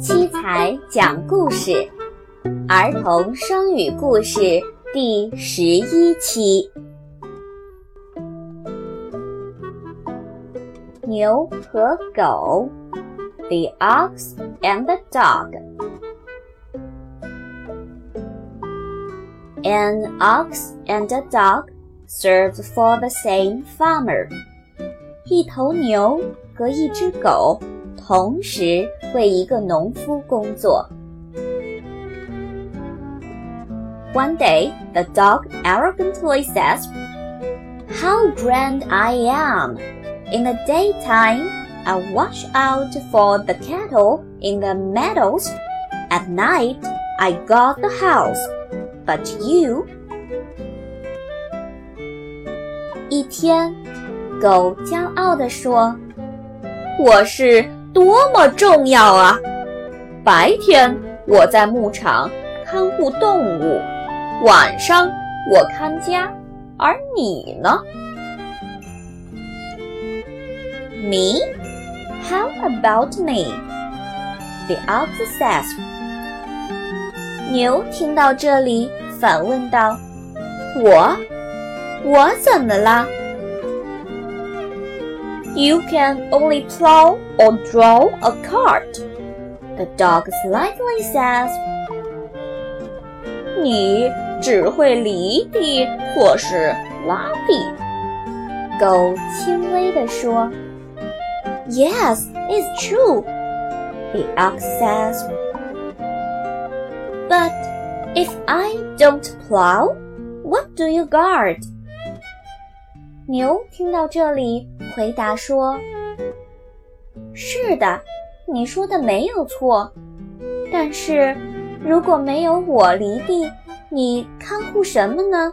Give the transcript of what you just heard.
七彩讲故事，儿童双语故事第十一期。牛和狗，The ox and the dog。An ox and a dog served for the same farmer。一头牛和一只狗同时为一个农夫工作。One day, the dog arrogantly says, How grand I am! In the daytime, I watch out for the cattle in the meadows. At night, I guard the house. But you? 一天，狗骄傲地说：“我是多么重要啊！白天我在牧场看护动物，晚上我看家，而你呢？”Me? How about me? The ox says. 牛听到这里，反问道：“我，我怎么了？”You can only plow or draw a cart. The dog slightly says. 你只会犁地或是拉地。狗轻微地说：“Yes, it's true.” The ox says. But if I don't plow, what do you guard? 牛听到这里，回答说：“是的，你说的没有错。但是如果没有我犁地，你看护什么呢